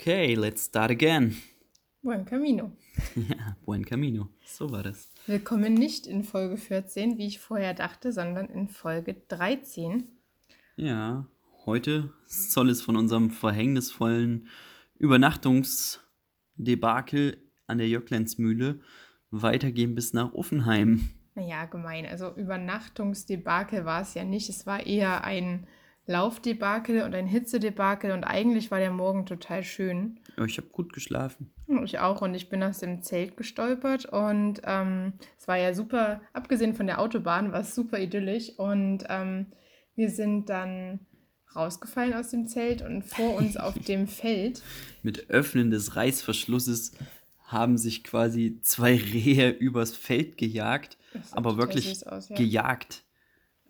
Okay, let's start again. Buen Camino. Ja, buen camino. So war das. Willkommen nicht in Folge 14, wie ich vorher dachte, sondern in Folge 13. Ja, heute soll es von unserem verhängnisvollen Übernachtungsdebakel an der Jöcklensmühle weitergehen bis nach Offenheim. Naja, gemein. Also Übernachtungsdebakel war es ja nicht. Es war eher ein Laufdebakel und ein Hitzedebakel und eigentlich war der Morgen total schön. Ja, ich habe gut geschlafen. Ich auch und ich bin aus dem Zelt gestolpert und ähm, es war ja super, abgesehen von der Autobahn, war es super idyllisch und ähm, wir sind dann rausgefallen aus dem Zelt und vor uns auf dem Feld. Mit Öffnen des Reißverschlusses haben sich quasi zwei Rehe übers Feld gejagt, aber wirklich aus, ja. gejagt.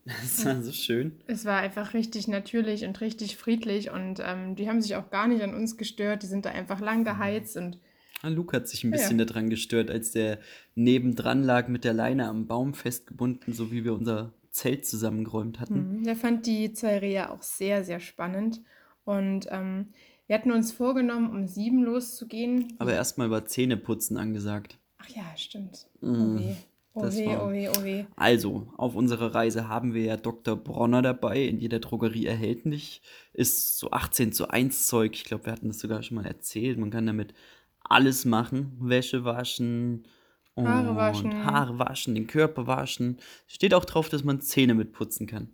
Das war so schön. Es war einfach richtig natürlich und richtig friedlich und ähm, die haben sich auch gar nicht an uns gestört. Die sind da einfach lang geheizt und Ah, Luke hat sich ein bisschen daran gestört, als der nebendran lag mit der Leine am Baum festgebunden, so wie wir unser Zelt zusammengeräumt hatten. Mhm. Der fand die zwei Rehe auch sehr, sehr spannend. Und ähm, wir hatten uns vorgenommen, um sieben loszugehen. Aber erstmal war Zähneputzen angesagt. Ach ja, stimmt. Mm, Oh oh das weh, war- oh weh, oh weh. Also, auf unserer Reise haben wir ja Dr. Bronner dabei, in jeder Drogerie erhältlich. Ist so 18 zu 1 Zeug. Ich glaube, wir hatten das sogar schon mal erzählt. Man kann damit alles machen. Wäsche waschen und Haare waschen. Haare waschen, den Körper waschen. Steht auch drauf, dass man Zähne mitputzen kann.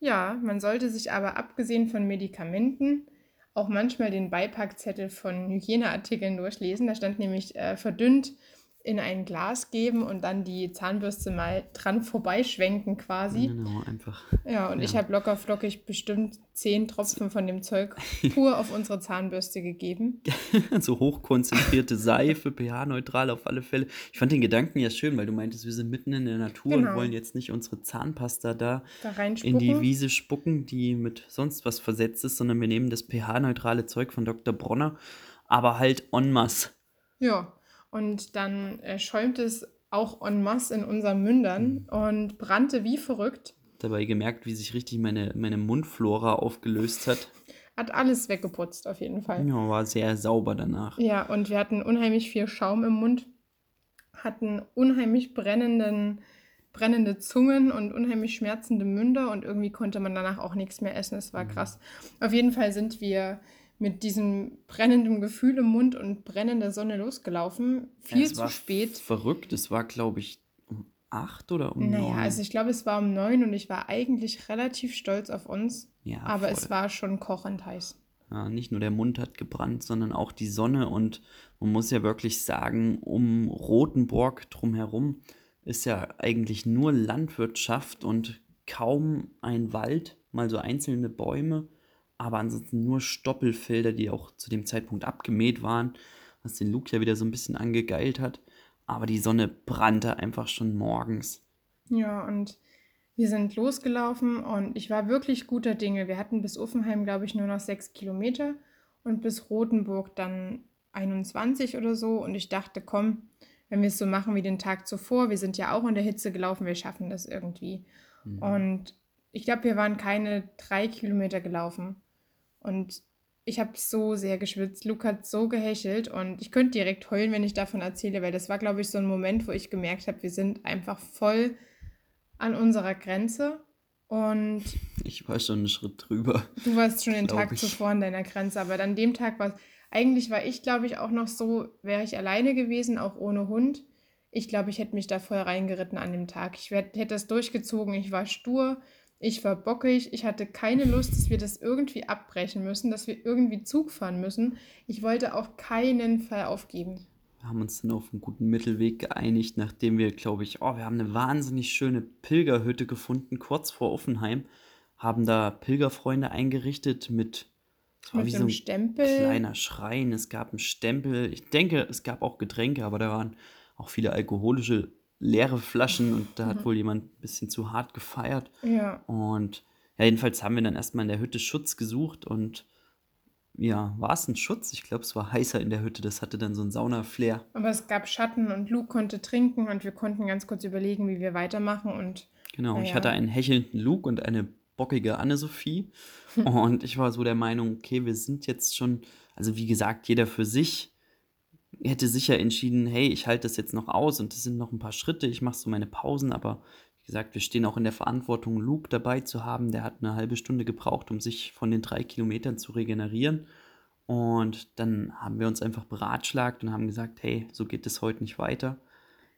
Ja, man sollte sich aber abgesehen von Medikamenten auch manchmal den Beipackzettel von Hygieneartikeln durchlesen. Da stand nämlich äh, verdünnt in ein Glas geben und dann die Zahnbürste mal dran vorbeischwenken quasi. Genau, einfach. Ja, und ich Ja. habe locker flockig bestimmt zehn Tropfen von dem Zeug pur auf unsere Zahnbürste gegeben. so hochkonzentrierte Seife, pH-neutral auf alle Fälle. Ich fand den Gedanken ja schön, weil du meintest, wir sind mitten in der Natur und Genau. wollen jetzt nicht unsere Zahnpasta da Da in die. Wiese spucken, die mit sonst was versetzt ist, sondern wir nehmen das pH-neutrale Zeug von Dr. Bronner, aber halt en masse. Ja, und dann äh, schäumte es auch en masse in unseren Mündern und brannte wie verrückt. Dabei gemerkt, wie sich richtig meine, meine Mundflora aufgelöst hat. Hat alles weggeputzt auf jeden Fall. Ja, war sehr sauber danach. Ja, und wir hatten unheimlich viel Schaum im Mund, hatten unheimlich brennenden, brennende Zungen und unheimlich schmerzende Münder und irgendwie konnte man danach auch nichts mehr essen. Es war Mhm. krass. Auf jeden Fall sind wir mit diesem brennenden Gefühl im Mund und brennender Sonne losgelaufen. Viel Ja, zu spät. Verrückt, es war, glaube ich, um 8 oder um Naja, 9. also ich glaube, es war um neun und ich war eigentlich relativ stolz auf uns, ja, aber voll. es war schon kochend heiß. Ja, nicht nur der Mund hat gebrannt, sondern auch die Sonne. Und man muss ja wirklich sagen, um Rothenburg drumherum ist ja eigentlich nur Landwirtschaft und kaum ein Wald, mal so einzelne Bäume, aber ansonsten nur Stoppelfelder, die auch zu dem Zeitpunkt abgemäht waren, was den Luke ja wieder so ein bisschen angegeilt hat. Aber die Sonne brannte einfach schon morgens. Ja, und wir sind losgelaufen und ich war wirklich guter Dinge. Wir hatten bis Uffenheim, glaube ich, nur noch sechs Kilometer und bis Rothenburg dann 21 oder so. Und ich dachte, komm, wenn wir es so machen wie den Tag zuvor, wir sind ja auch in der Hitze gelaufen, wir schaffen das irgendwie. Und ich glaube, wir waren keine drei Kilometer gelaufen. Und ich habe so sehr geschwitzt. Luke hat so gehechelt und ich könnte direkt heulen, wenn ich davon erzähle, weil das war, glaube ich, so ein Moment, wo ich gemerkt habe, wir sind einfach voll an unserer Grenze. Und Ich war schon einen Schritt drüber. du warst schon den Tag ich. zuvor an deiner Grenze, aber an dem Tag war es, eigentlich war ich, glaube ich, auch noch so, wäre ich alleine gewesen, auch ohne Hund. Ich glaube, ich hätte mich da voll reingeritten an dem Tag. Ich werd, hätte das durchgezogen. Ich war stur, ich war bockig, ich hatte keine Lust, dass wir das irgendwie abbrechen müssen, dass wir irgendwie Zug fahren müssen. Ich wollte auf keinen Fall aufgeben. Wir haben uns dann auf einen guten Mittelweg geeinigt, nachdem wir, glaube ich, oh, wir haben eine wahnsinnig schöne Pilgerhütte gefunden, kurz vor Offenheim. Haben da Pilgerfreunde eingerichtet mit, es war Mit wie einem so ein Stempel. kleiner Schrein. Es gab einen Stempel. Ich denke, es gab auch Getränke, aber da waren auch viele alkoholische leere Flaschen und da Mhm. hat wohl jemand ein bisschen zu hart gefeiert. Ja, Und ja, jedenfalls haben wir dann erstmal in der Hütte Schutz gesucht und ja, war es ein Schutz? Ich glaube, es war heißer in der Hütte. Das hatte dann so ein Sauna-Flair. aber es gab Schatten und Luke konnte trinken und wir konnten ganz kurz überlegen, wie wir weitermachen und Genau, ich Naja. hatte einen hechelnden Luke und eine bockige Anne-Sophie. und ich war so der Meinung, okay, wir sind jetzt schon Also wie gesagt, jeder für sich hätte sicher entschieden, hey, ich halte das jetzt noch aus und das sind noch ein paar Schritte, ich mache so meine Pausen, aber wie gesagt, wir stehen auch in der Verantwortung, Luke dabei zu haben. Der hat eine halbe Stunde gebraucht, um sich von den drei Kilometern zu regenerieren. Und dann haben wir uns einfach beratschlagt und haben gesagt, hey, so geht es heute nicht weiter.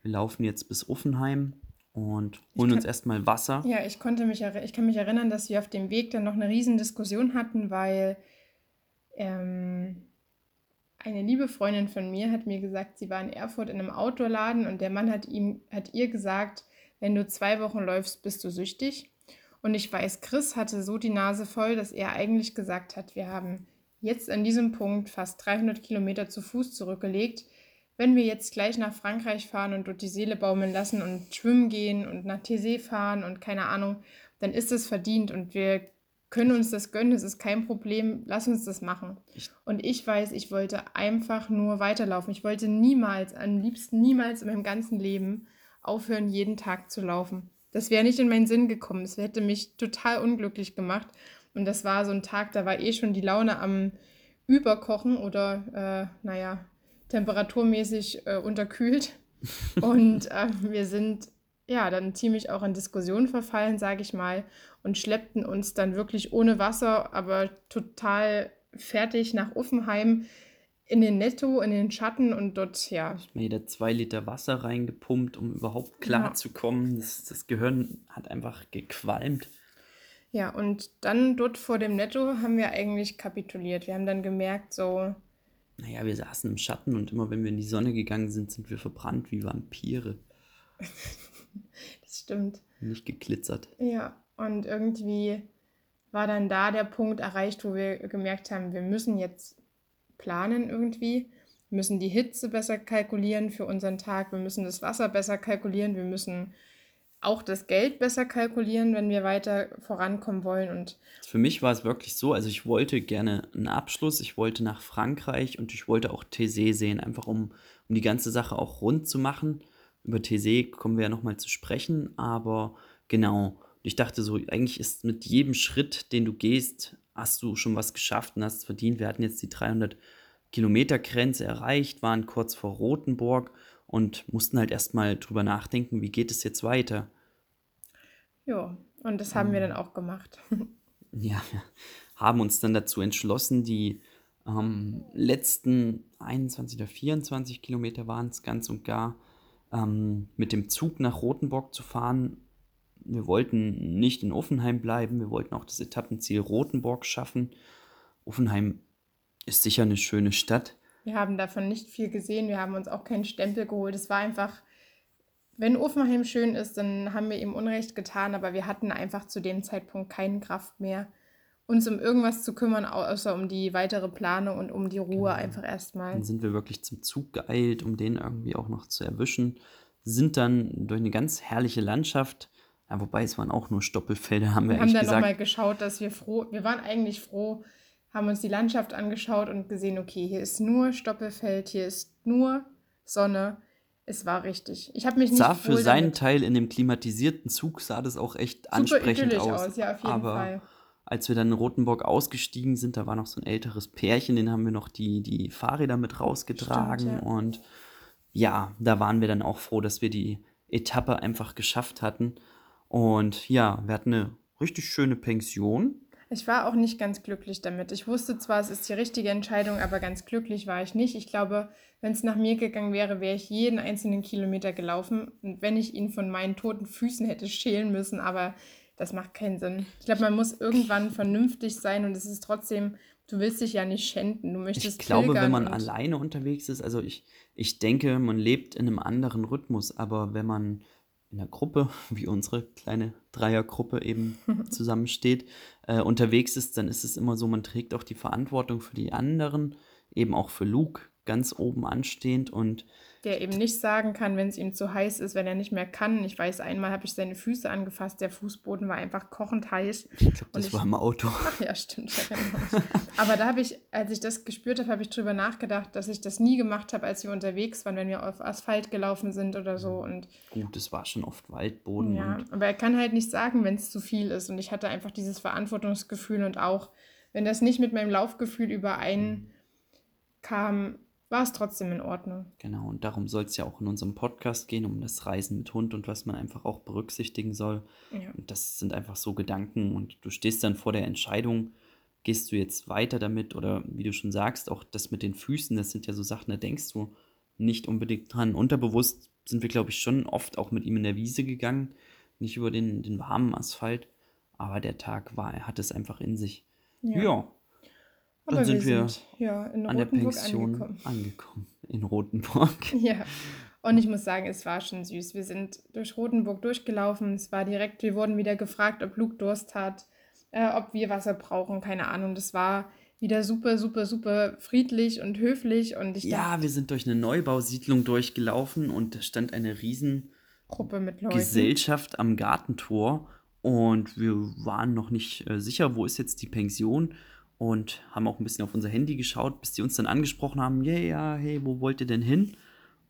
Wir laufen jetzt bis Offenheim und holen kann, uns erstmal Wasser. Ja, ich konnte mich, ich kann mich erinnern, dass wir auf dem Weg dann noch eine riesen Diskussion hatten, weil ähm, eine liebe Freundin von mir hat mir gesagt, sie war in Erfurt in einem Outdoor-Laden und der Mann hat ihm, hat ihr gesagt, wenn du zwei Wochen läufst, bist du süchtig. Und ich weiß, Chris hatte so die Nase voll, dass er eigentlich gesagt hat, wir haben jetzt an diesem Punkt fast 300 Kilometer zu Fuß zurückgelegt. Wenn wir jetzt gleich nach Frankreich fahren und dort die Seele baumeln lassen und schwimmen gehen und nach Tessé fahren und keine Ahnung, dann ist es verdient und wir können uns das gönnen, es ist kein Problem, lass uns das machen. Und ich weiß, ich wollte einfach nur weiterlaufen. Ich wollte niemals, am liebsten niemals in meinem ganzen Leben aufhören, jeden Tag zu laufen. Das wäre nicht in meinen Sinn gekommen. Das hätte mich total unglücklich gemacht. Und das war so ein Tag, da war eh schon die Laune am Überkochen oder, äh, naja, temperaturmäßig äh, unterkühlt. und äh, wir sind ja dann ziemlich auch in Diskussionen verfallen, sage ich mal, und schleppten uns dann wirklich ohne Wasser, aber total fertig nach Offenheim in den Netto, in den Schatten und dort, ja. Ich habe jeder zwei Liter Wasser reingepumpt, um überhaupt klar ja. zu kommen. Das, das Gehirn hat einfach gequalmt. Ja, und dann dort vor dem Netto haben wir eigentlich kapituliert. Wir haben dann gemerkt, so. Naja, wir saßen im Schatten und immer wenn wir in die Sonne gegangen sind, sind wir verbrannt wie Vampire. das stimmt. Nicht geglitzert. Ja, und irgendwie war dann da der Punkt erreicht, wo wir gemerkt haben, wir müssen jetzt planen irgendwie. Wir müssen die Hitze besser kalkulieren für unseren Tag. Wir müssen das Wasser besser kalkulieren. Wir müssen auch das Geld besser kalkulieren, wenn wir weiter vorankommen wollen. Und für mich war es wirklich so, also ich wollte gerne einen Abschluss, ich wollte nach Frankreich und ich wollte auch TC sehen, einfach um, um die ganze Sache auch rund zu machen. Über TC kommen wir ja nochmal zu sprechen, aber genau, ich dachte so, eigentlich ist mit jedem Schritt, den du gehst, hast du schon was geschafft und hast es verdient. Wir hatten jetzt die 300 Kilometer Grenze erreicht, waren kurz vor Rothenburg und mussten halt erstmal drüber nachdenken, wie geht es jetzt weiter. Ja, und das haben wir dann auch gemacht. Ja, wir haben uns dann dazu entschlossen, die ähm, letzten 21 oder 24 Kilometer waren es ganz und gar, ähm, mit dem Zug nach Rothenburg zu fahren. Wir wollten nicht in Offenheim bleiben, wir wollten auch das Etappenziel Rothenburg schaffen. Offenheim ist sicher eine schöne Stadt, wir haben davon nicht viel gesehen, wir haben uns auch keinen Stempel geholt. Es war einfach, wenn Offenheim schön ist, dann haben wir ihm Unrecht getan, aber wir hatten einfach zu dem Zeitpunkt keine Kraft mehr, uns um irgendwas zu kümmern, außer um die weitere Planung und um die Ruhe genau. einfach erstmal. Dann sind wir wirklich zum Zug geeilt, um den irgendwie auch noch zu erwischen. Sind dann durch eine ganz herrliche Landschaft, ja, wobei es waren auch nur Stoppelfelder, haben wir, wir haben dann nochmal geschaut, dass wir froh, wir waren eigentlich froh, haben uns die Landschaft angeschaut und gesehen, okay, hier ist nur Stoppelfeld, hier ist nur Sonne. Es war richtig. Ich habe mich nicht sah für seinen damit. Teil in dem klimatisierten Zug sah das auch echt Super ansprechend aus. aus. Ja, auf jeden Aber Fall. Als wir dann in Rotenburg ausgestiegen sind, da war noch so ein älteres Pärchen, den haben wir noch die, die Fahrräder mit rausgetragen Stimmt, ja. und ja, da waren wir dann auch froh, dass wir die Etappe einfach geschafft hatten. Und ja, wir hatten eine richtig schöne Pension ich war auch nicht ganz glücklich damit. Ich wusste zwar, es ist die richtige Entscheidung, aber ganz glücklich war ich nicht. Ich glaube, wenn es nach mir gegangen wäre, wäre ich jeden einzelnen Kilometer gelaufen. Und wenn ich ihn von meinen toten Füßen hätte schälen müssen, aber das macht keinen Sinn. Ich glaube, man muss irgendwann vernünftig sein und es ist trotzdem, du willst dich ja nicht schänden. Du möchtest Ich glaube, wenn man alleine unterwegs ist, also ich, ich denke, man lebt in einem anderen Rhythmus, aber wenn man in einer Gruppe, wie unsere kleine Dreiergruppe eben zusammensteht, äh, unterwegs ist, dann ist es immer so, man trägt auch die Verantwortung für die anderen, eben auch für Luke ganz oben anstehend und der eben nicht sagen kann, wenn es ihm zu heiß ist, wenn er nicht mehr kann. Ich weiß, einmal habe ich seine Füße angefasst, der Fußboden war einfach kochend heiß. Ich glaube, das ich, war im Auto. Ach ja, stimmt. Aber da habe ich, als ich das gespürt habe, habe ich drüber nachgedacht, dass ich das nie gemacht habe, als wir unterwegs waren, wenn wir auf Asphalt gelaufen sind oder so. Und Gut, es war schon oft Waldboden. Ja, aber er kann halt nicht sagen, wenn es zu viel ist. Und ich hatte einfach dieses Verantwortungsgefühl und auch, wenn das nicht mit meinem Laufgefühl überein. War es trotzdem in Ordnung. Genau, und darum soll es ja auch in unserem Podcast gehen, um das Reisen mit Hund und was man einfach auch berücksichtigen soll. Ja. Und das sind einfach so Gedanken und du stehst dann vor der Entscheidung, gehst du jetzt weiter damit oder wie du schon sagst, auch das mit den Füßen, das sind ja so Sachen, da denkst du nicht unbedingt dran. Unterbewusst sind wir, glaube ich, schon oft auch mit ihm in der Wiese gegangen, nicht über den, den warmen Asphalt, aber der Tag war, er hat es einfach in sich. Ja. Ja, Aber dann sind wir ja, in an der Pension angekommen. angekommen in Rotenburg. Ja. Und ich muss sagen, es war schon süß. Wir sind durch Rothenburg durchgelaufen. Es war direkt, wir wurden wieder gefragt, ob Luke Durst hat, äh, ob wir Wasser brauchen, keine Ahnung. Das war wieder super, super, super friedlich und höflich. Und ich dachte, Ja, wir sind durch eine Neubausiedlung durchgelaufen und da stand eine riesen Gruppe mit Leuten. Gesellschaft am Gartentor und wir waren noch nicht äh, sicher, wo ist jetzt die Pension und haben auch ein bisschen auf unser Handy geschaut, bis die uns dann angesprochen haben, ja, ja, hey, wo wollt ihr denn hin?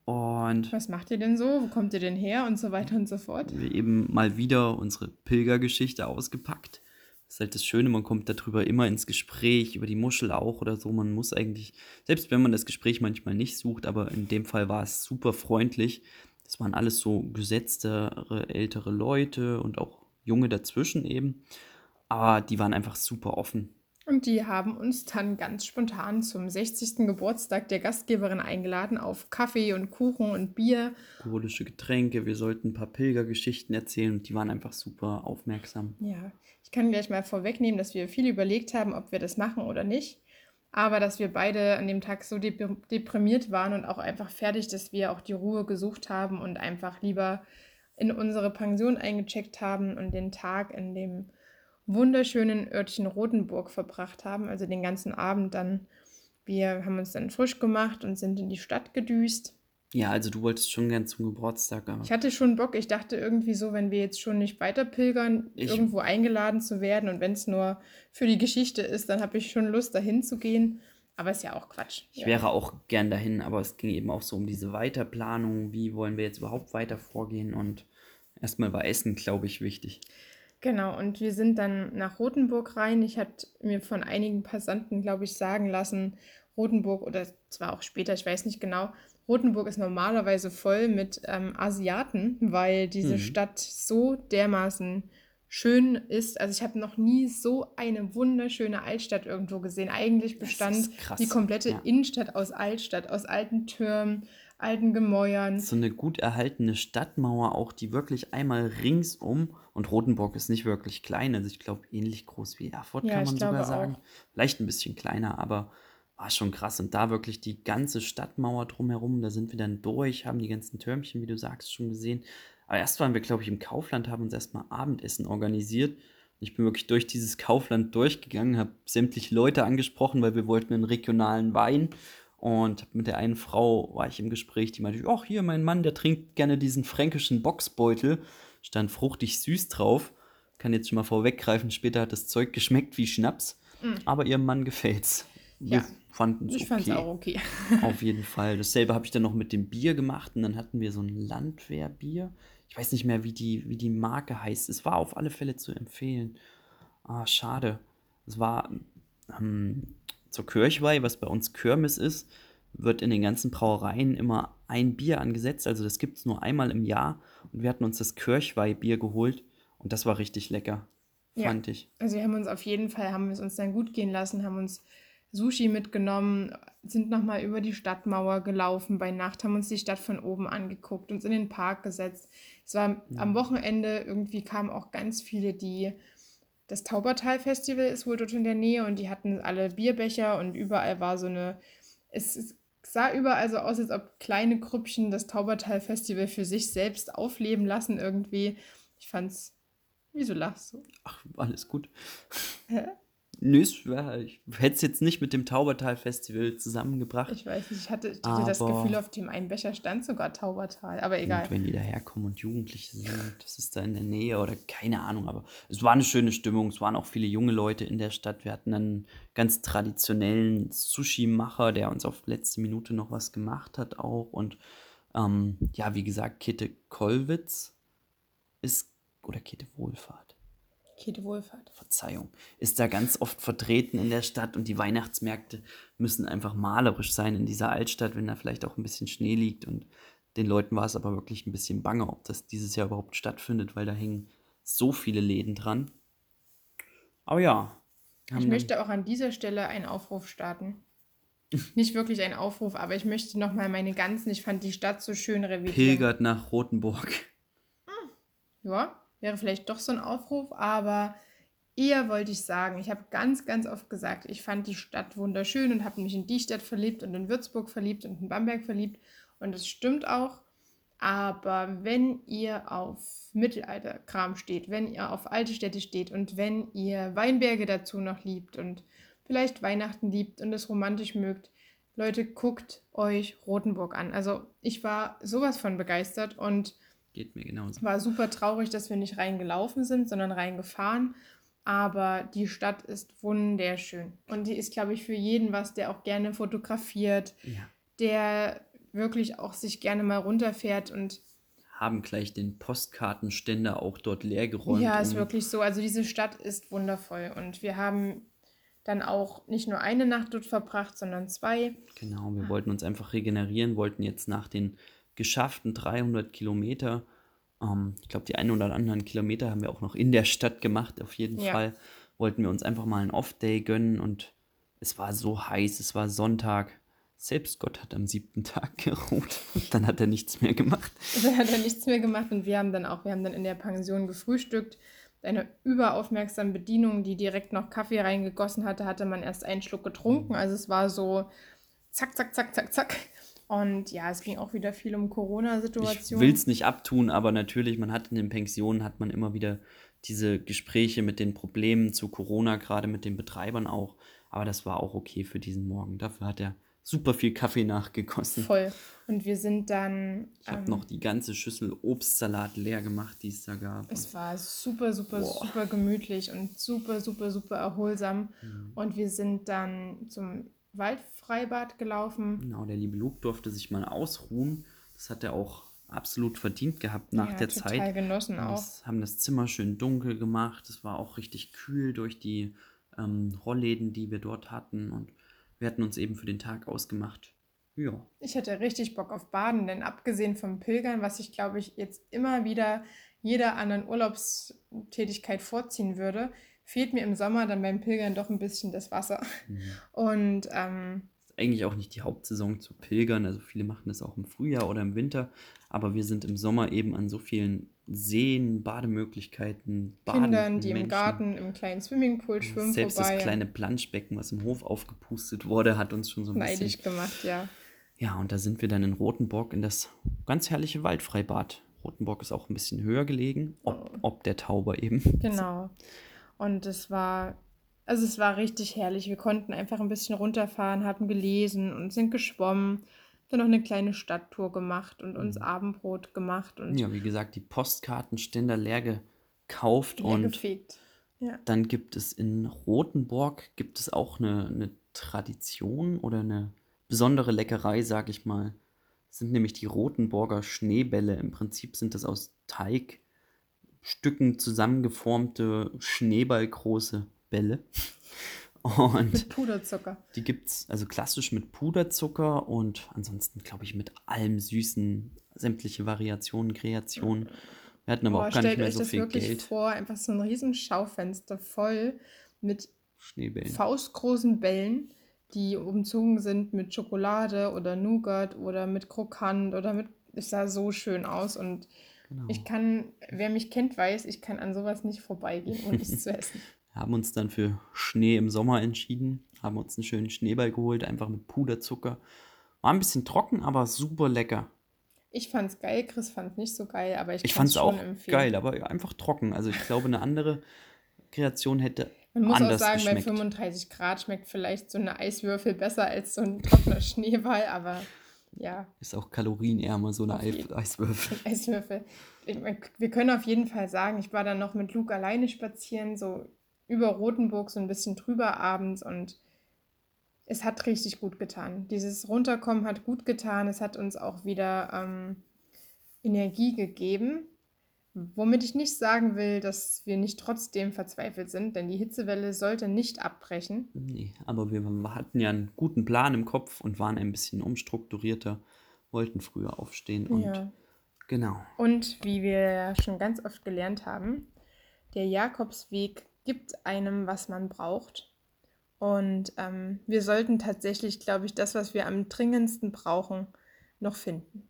Und Was macht ihr denn so? Wo kommt ihr denn her? Und so weiter und so fort. wir eben mal wieder unsere Pilgergeschichte ausgepackt. Das ist halt das Schöne, man kommt darüber immer ins Gespräch, über die Muschel auch oder so. Man muss eigentlich, selbst wenn man das Gespräch manchmal nicht sucht, aber in dem Fall war es super freundlich. Das waren alles so gesetztere, ältere Leute und auch Junge dazwischen eben. Aber die waren einfach super offen. Und die haben uns dann ganz spontan zum 60. Geburtstag der Gastgeberin eingeladen auf Kaffee und Kuchen und Bier. Alkoholische Getränke, wir sollten ein paar Pilgergeschichten erzählen und die waren einfach super aufmerksam. Ja, ich kann gleich mal vorwegnehmen, dass wir viel überlegt haben, ob wir das machen oder nicht. Aber dass wir beide an dem Tag so dep- deprimiert waren und auch einfach fertig, dass wir auch die Ruhe gesucht haben und einfach lieber in unsere Pension eingecheckt haben und den Tag in dem wunderschönen Örtchen Rotenburg verbracht haben. Also den ganzen Abend dann. Wir haben uns dann frisch gemacht und sind in die Stadt gedüst. Ja, also du wolltest schon gern zum Geburtstag, aber Ich hatte schon Bock, ich dachte irgendwie so, wenn wir jetzt schon nicht weiter pilgern, Ich- irgendwo eingeladen zu werden und wenn es nur für die Geschichte ist, dann habe ich schon Lust, dahin zu gehen. Aber ist ja auch Quatsch. Ich ja. wäre auch gern dahin, aber es ging eben auch so um diese Weiterplanung. Wie wollen wir jetzt überhaupt weiter vorgehen? Und erstmal war Essen, glaube ich, wichtig. Genau, und wir sind dann nach Rothenburg rein. Ich hatte mir von einigen Passanten, glaube ich, sagen lassen, Rothenburg, oder zwar auch später, ich weiß nicht genau, Rothenburg ist normalerweise voll mit ähm, Asiaten, weil diese Mhm. Stadt so dermaßen schön ist. Also ich habe noch nie so eine wunderschöne Altstadt irgendwo gesehen. Eigentlich bestand die komplette ja. Innenstadt aus Altstadt, aus alten Türmen, alten Gemäuern. So eine gut erhaltene Stadtmauer auch, die wirklich einmal ringsum, und Rotenburg ist nicht wirklich klein, also ich glaube ähnlich groß wie Erfurt, Ja, kann man sogar sagen. auch. Vielleicht ein bisschen kleiner, aber war schon krass. Und da wirklich die ganze Stadtmauer drumherum, da sind wir dann durch, haben die ganzen Türmchen, wie du sagst, schon gesehen. Aber erst waren wir, glaube ich, im Kaufland, haben uns erstmal Abendessen organisiert. Ich bin wirklich durch dieses Kaufland durchgegangen, habe sämtliche Leute angesprochen, weil wir wollten einen regionalen Wein. Und mit der einen Frau war ich im Gespräch, die meinte, ach hier, mein Mann, der trinkt gerne diesen fränkischen Boxbeutel. Stand fruchtig süß drauf. Kann jetzt schon mal vorweggreifen, später hat das Zeug geschmeckt wie Schnaps. Aber ihrem Mann gefällt's. Wir Ja, fanden es Ich fand es okay. auch okay. Auf jeden Fall. Dasselbe habe ich dann noch mit dem Bier gemacht und dann hatten wir so ein Landwehrbier. Ich weiß nicht mehr, wie die, wie die Marke heißt. Es war auf alle Fälle zu empfehlen. Ah, schade. Es war ähm, zur Kirchweih, was bei uns Kirmes ist, wird in den ganzen Brauereien immer ein Bier angesetzt. Also das gibt es nur einmal im Jahr. Und wir hatten uns das Kirchweih-Bier geholt und das war richtig lecker. Ja. Fand ich. Also wir haben uns auf jeden Fall, haben wir es uns dann gut gehen lassen, haben uns Sushi mitgenommen, sind nochmal über die Stadtmauer gelaufen bei Nacht, haben uns die Stadt von oben angeguckt, uns in den Park gesetzt. Es war am Wochenende, irgendwie kamen auch ganz viele, die das Taubertal-Festival ist wohl dort in der Nähe und die hatten alle Bierbecher und überall war so eine, es, es sah überall so aus, als ob kleine Grüppchen das Taubertal-Festival für sich selbst aufleben lassen irgendwie. Ich fand's, wieso lachst du? Ach, alles gut. Nö, ich hätte es jetzt nicht mit dem Taubertal-Festival zusammengebracht. Ich weiß nicht, ich hatte, ich hatte das Gefühl, auf dem einen Becher stand sogar Taubertal, aber egal. Und wenn die daherkommen und Jugendliche sind, das ist da in der Nähe oder keine Ahnung, aber es war eine schöne Stimmung. Es waren auch viele junge Leute in der Stadt. Wir hatten einen ganz traditionellen Sushi-Macher, der uns auf letzte Minute noch was gemacht hat auch. Und ähm, ja, wie gesagt, Kette Kollwitz ist, oder Kette Wohlfahrt. Käthe Wohlfahrt. Verzeihung, ist da ganz oft vertreten in der Stadt und die Weihnachtsmärkte müssen einfach malerisch sein in dieser Altstadt, wenn da vielleicht auch ein bisschen Schnee liegt und den Leuten war es aber wirklich ein bisschen bange, ob das dieses Jahr überhaupt stattfindet, weil da hängen so viele Läden dran. Aber ja. Ich möchte auch an dieser Stelle einen Aufruf starten. Nicht wirklich ein Aufruf, aber ich möchte nochmal meine ganzen, ich fand die Stadt so schön revidieren. Pilgert nach Rothenburg. Ja, wäre vielleicht doch so ein Aufruf, aber eher wollte ich sagen, ich habe ganz, ganz oft gesagt, ich fand die Stadt wunderschön und habe mich in die Stadt verliebt und in Würzburg verliebt und in Bamberg verliebt. Und das stimmt auch. Aber wenn ihr auf Mittelalterkram steht, wenn ihr auf alte Städte steht und wenn ihr Weinberge dazu noch liebt und vielleicht Weihnachten liebt und es romantisch mögt, Leute, guckt euch Rothenburg an. Also ich war sowas von begeistert und Geht mir genauso. war super traurig, dass wir nicht reingelaufen sind, sondern reingefahren. Aber die Stadt ist wunderschön. Und die ist, glaube ich, für jeden was, der auch gerne fotografiert, Ja. der wirklich auch sich gerne mal runterfährt und Haben gleich den Postkartenständer auch dort leer geräumt. ja, ist wirklich so. Also diese Stadt ist wundervoll und wir haben dann auch nicht nur eine Nacht dort verbracht, sondern zwei. Genau, wir wollten uns einfach regenerieren, wollten jetzt nach den geschafften 300 Kilometer, ähm, ich glaube, die einen oder anderen Kilometer haben wir auch noch in der Stadt gemacht, auf jeden Ja. Fall, wollten wir uns einfach mal einen Off-Day gönnen und es war so heiß, es war Sonntag. Selbst Gott hat am siebten Tag geruht. Dann hat er nichts mehr gemacht. Da hat er nichts mehr gemacht und wir haben dann auch, wir haben dann in der Pension gefrühstückt. Eine überaufmerksame Bedienung, die direkt noch Kaffee reingegossen hatte, hatte man erst einen Schluck getrunken. Also es war so zack, zack, zack, zack, zack. Und ja, es ging auch wieder viel um Ich Corona-Situation. will es nicht abtun, aber natürlich, man hat in den Pensionen, hat man immer wieder diese Gespräche mit den Problemen zu Corona, gerade mit den Betreibern auch. Aber das war auch okay für diesen Morgen. Dafür hat er super viel Kaffee nachgegossen. Voll. Und wir sind dann. Ich habe ähm, noch die ganze Schüssel Obstsalat leer gemacht, die es da gab. Es war super, super, Boah. super gemütlich und super, super, super erholsam. Mhm. Und wir sind dann zum Waldfreibad gelaufen. Genau, der liebe Luke durfte sich mal ausruhen. Das hat er auch absolut verdient gehabt nach Ja, der total Zeit. genossen Wir haben auch. das, haben das Zimmer schön dunkel gemacht. Es war auch richtig kühl durch die ähm, Rollläden, die wir dort hatten. Und wir hatten uns eben für den Tag ausgemacht. Ja, Ich hatte richtig Bock auf Baden, denn abgesehen vom Pilgern, was ich glaube ich jetzt immer wieder jeder anderen Urlaubstätigkeit vorziehen würde, fehlt mir im Sommer dann beim Pilgern doch ein bisschen das Wasser. Mhm. Und ähm, ist eigentlich auch nicht die Hauptsaison zu pilgern. Also viele machen das auch im Frühjahr oder im Winter. Aber wir sind im Sommer eben an so vielen Seen, Bademöglichkeiten, Kindern, badenden die im Menschen. Garten im kleinen Swimmingpool schwimmen, Selbst vorbei. das kleine Planschbecken, was im Hof aufgepustet wurde, hat uns schon so ein neidisch bisschen. gemacht, ja. Ja, und da sind wir dann in Rothenburg in das ganz herrliche Waldfreibad. Rothenburg ist auch ein bisschen höher gelegen, ob, ob der Tauber eben. Genau. Und es war, also es war richtig herrlich. Wir konnten einfach ein bisschen runterfahren, haben gelesen und sind geschwommen, dann noch eine kleine Stadttour gemacht und uns Abendbrot gemacht und Mhm. Ja, wie gesagt, die Postkartenständer leer gekauft leer und gefegt. Ja. Dann gibt es in Rothenburg gibt es auch eine, eine Tradition oder eine besondere Leckerei, sag ich mal. Das sind nämlich die Rothenburger Schneebälle. Im Prinzip sind das aus Teigstücken zusammengeformte schneeballgroße Bälle. Und Mit Puderzucker. die gibt es also klassisch mit Puderzucker und ansonsten, glaube ich, mit allem Süßen, sämtliche Variationen, Kreationen. Wir hatten aber Boah, auch gar nicht stellt mehr euch so das viel wirklich Geld. vor, einfach so ein riesen Schaufenster voll mit Schneebällen. faustgroßen Bällen, die umzogen sind mit Schokolade oder Nougat oder mit Krokant oder mit. Es sah so schön aus und Genau. ich kann, wer mich kennt, weiß, ich kann an sowas nicht vorbeigehen, ohne es zu essen. haben uns dann für Schnee im Sommer entschieden, haben uns einen schönen Schneeball geholt, einfach mit Puderzucker. War ein bisschen trocken, aber super lecker. Ich fand's geil, Chris fand nicht so geil, aber ich, Ich kann's fand es auch schon empfehlen. geil, aber einfach trocken. Also ich glaube, eine andere Kreation hätte Man muss auch sagen, bei geschmeckt. 35 Grad schmeckt vielleicht so eine Eiswürfel besser als so ein trockener Schneeball, aber ja, Ist auch kalorienärmer, so eine jeden- Eiswürfel. Eiswürfel. Wir können auf jeden Fall sagen, ich war dann noch mit Luke alleine spazieren, so über Rotenburg, so ein bisschen drüber abends und es hat richtig gut getan. Dieses Runterkommen hat gut getan. Es hat uns auch wieder ähm, Energie gegeben. Womit ich nicht sagen will, dass wir nicht trotzdem verzweifelt sind, denn die Hitzewelle sollte nicht abbrechen. Nee, aber wir hatten ja einen guten Plan im Kopf und waren ein bisschen umstrukturierter, wollten früher aufstehen und Ja. genau. Und wie wir schon ganz oft gelernt haben, der Jakobsweg gibt einem, was man braucht. Und ähm, wir sollten tatsächlich, glaube ich, das, was wir am dringendsten brauchen, noch finden.